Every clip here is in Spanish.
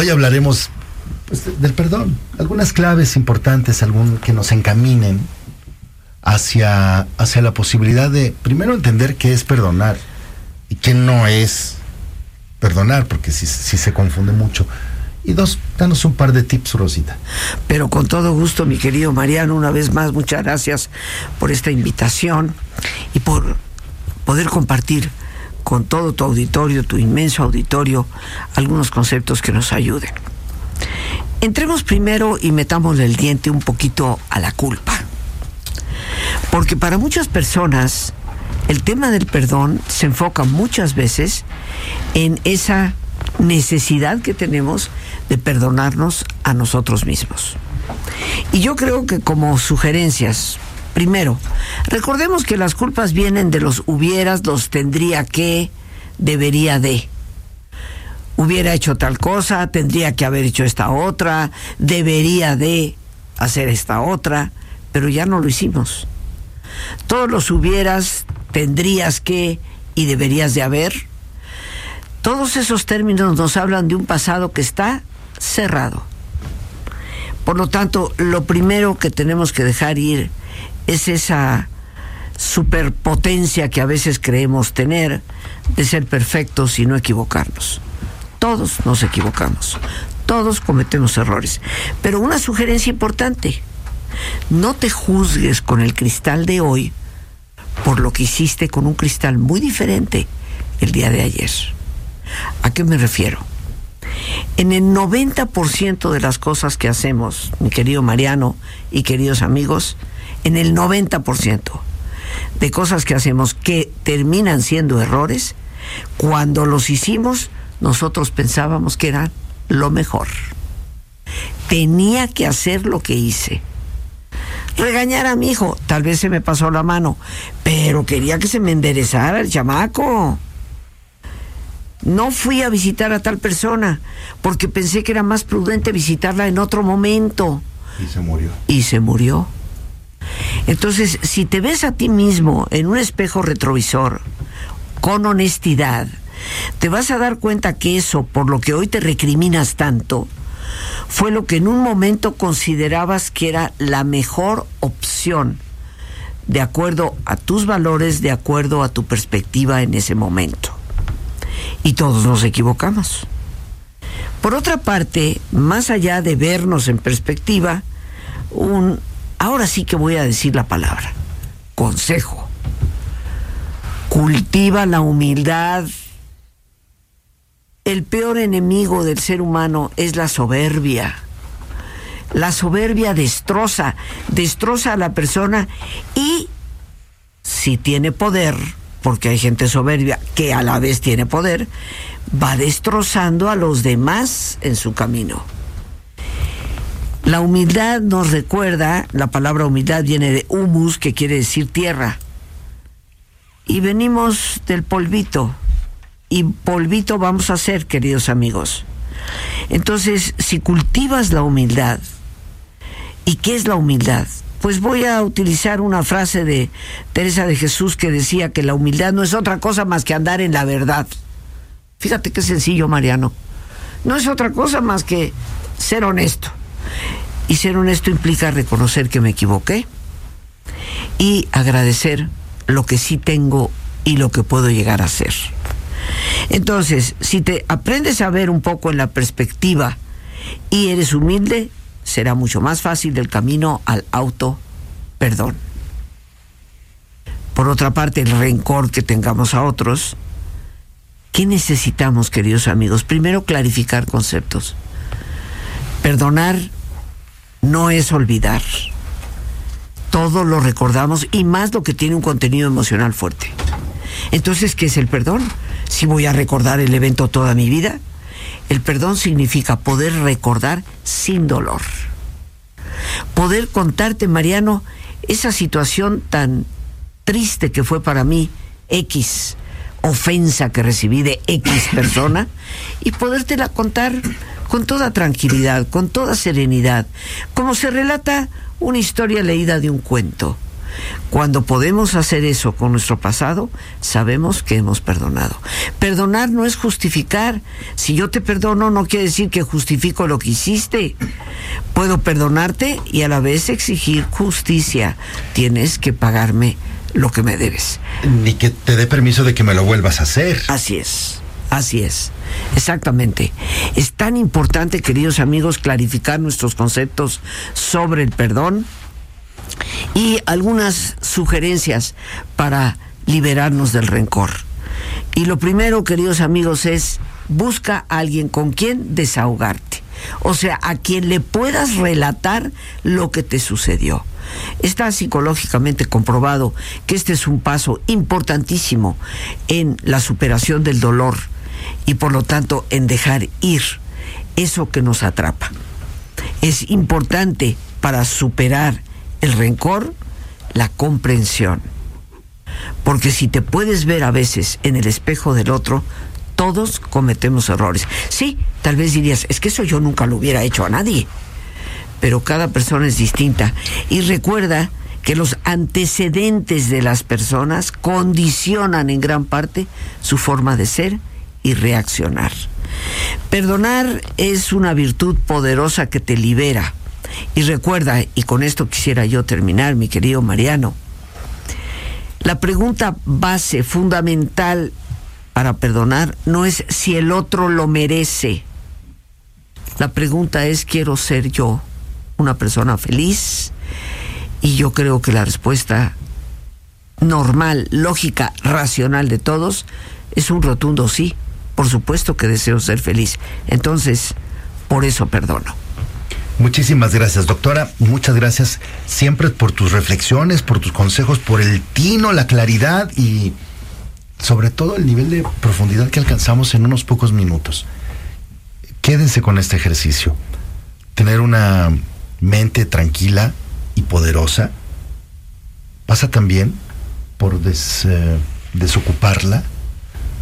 Hoy hablaremos pues, del perdón, algunas claves importantes, algún que nos encaminen hacia, hacia la posibilidad de, primero, entender qué es perdonar y qué no es perdonar, porque si, si se confunde mucho. Y dos, danos un par de tips, Rosita. Pero con todo gusto, mi querido Mariano, una vez más, muchas gracias por esta invitación y por poder compartir con todo tu auditorio, tu inmenso auditorio, algunos conceptos que nos ayuden. Entremos primero y metámosle el diente un poquito a la culpa. Porque para muchas personas el tema del perdón se enfoca muchas veces en esa necesidad que tenemos de perdonarnos a nosotros mismos. Y yo creo que como sugerencias, primero, recordemos que las culpas vienen de los hubieras, los tendría que, debería de. Hubiera hecho tal cosa, tendría que haber hecho esta otra, debería de hacer esta otra, pero ya no lo hicimos. Todos los hubieras, tendrías que y deberías de haber. Todos esos términos nos hablan de un pasado que está cerrado. Por lo tanto, lo primero que tenemos que dejar ir es esa superpotencia que a veces creemos tener de ser perfectos y no equivocarnos. Todos nos equivocamos, todos cometemos errores. Pero una sugerencia importante, no te juzgues con el cristal de hoy por lo que hiciste con un cristal muy diferente el día de ayer. ¿A qué me refiero? En el 90% de las cosas que hacemos, mi querido Mariano y queridos amigos, en el 90% de cosas que hacemos que terminan siendo errores, cuando los hicimos, nosotros pensábamos que eran lo mejor. Tenía que hacer lo que hice. Regañar a mi hijo, tal vez se me pasó la mano, pero quería que se me enderezara el chamaco. No fui a visitar a tal persona porque pensé que era más prudente visitarla en otro momento. Y se murió. Y se murió. Entonces, si te ves a ti mismo en un espejo retrovisor con honestidad, te vas a dar cuenta que eso, por lo que hoy te recriminas tanto, fue lo que en un momento considerabas que era la mejor opción, de acuerdo a tus valores, de acuerdo a tu perspectiva en ese momento. Y todos nos equivocamos. Por otra parte, más allá de vernos en perspectiva, un ahora sí que voy a decir la palabra, consejo. Cultiva la humildad. El peor enemigo del ser humano es la soberbia. La soberbia destroza, destroza a la persona y si tiene poder, porque hay gente soberbia que a la vez tiene poder, va destrozando a los demás en su camino. La humildad nos recuerda, la palabra humildad viene de humus, que quiere decir tierra. Y venimos del polvito. Y polvito vamos a ser, queridos amigos. Entonces, si cultivas la humildad, ¿y qué es la humildad? Pues voy a utilizar una frase de Teresa de Jesús que decía que la humildad no es otra cosa más que andar en la verdad. Fíjate qué sencillo, Mariano. No es otra cosa más que ser honesto. Y ser honesto implica reconocer que me equivoqué y agradecer lo que sí tengo y lo que puedo llegar a ser. Entonces, si te aprendes a ver un poco en la perspectiva y eres humilde, será mucho más fácil el camino al auto perdón. Por otra parte, el rencor que tengamos a otros, ¿qué necesitamos, queridos amigos? Primero, clarificar conceptos. Perdonar no es olvidar. Todo lo recordamos y más lo que tiene un contenido emocional fuerte. Entonces, ¿qué es el perdón? Si voy a recordar el evento toda mi vida, el perdón significa poder recordar sin dolor. Poder contarte, Mariano, esa situación tan triste que fue para mí, X ofensa que recibí de X persona, y podértela contar con toda tranquilidad, con toda serenidad, como se relata una historia leída de un cuento. Cuando podemos hacer eso con nuestro pasado, sabemos que hemos perdonado. Perdonar no es justificar. Si yo te perdono, no quiere decir que justifico lo que hiciste. Puedo perdonarte y a la vez exigir justicia. Tienes que pagarme lo que me debes. Ni que te dé permiso de que me lo vuelvas a hacer. Así es. Así es, exactamente. Es tan importante, queridos amigos, clarificar nuestros conceptos sobre el perdón y algunas sugerencias para liberarnos del rencor. Y lo primero, queridos amigos, es busca a alguien con quien desahogarte. O sea, a quien le puedas relatar lo que te sucedió. Está psicológicamente comprobado que este es un paso importantísimo en la superación del dolor y por lo tanto en dejar ir eso que nos atrapa. Es importante para superar el rencor la comprensión. Porque si te puedes ver a veces en el espejo del otro, todos cometemos errores. Sí, tal vez dirías, es que eso yo nunca lo hubiera hecho a nadie. Pero cada persona es distinta. Y recuerda que los antecedentes de las personas condicionan en gran parte su forma de ser y reaccionar. Perdonar es una virtud poderosa que te libera. Y recuerda, y con esto quisiera yo terminar, mi querido Mariano, la pregunta base, fundamental para perdonar, no es si el otro lo merece. La pregunta es, ¿quiero ser yo una persona feliz? Y yo creo que la respuesta normal, lógica, racional de todos es un rotundo sí por supuesto que deseo ser feliz. Entonces, por eso perdono. Muchísimas gracias, doctora. Muchas gracias siempre por tus reflexiones, por tus consejos, por el tino, la claridad y sobre todo el nivel de profundidad que alcanzamos en unos pocos minutos. Quédense con este ejercicio. Tener una mente tranquila y poderosa pasa también por eh, desocuparla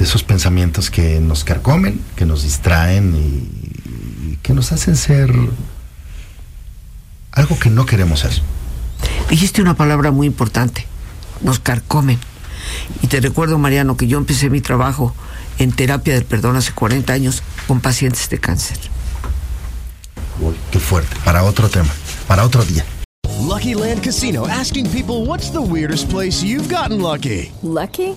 de esos pensamientos que nos carcomen, que nos distraen y, que nos hacen ser algo que no queremos ser. Dijiste una palabra muy importante, nos carcomen. Y te recuerdo, Mariano, que yo empecé mi trabajo en terapia del perdón hace 40 años con pacientes de cáncer. Uy, qué fuerte. Para otro tema, para otro día. Lucky Land Casino asking people what's the weirdest place you've gotten lucky? Lucky?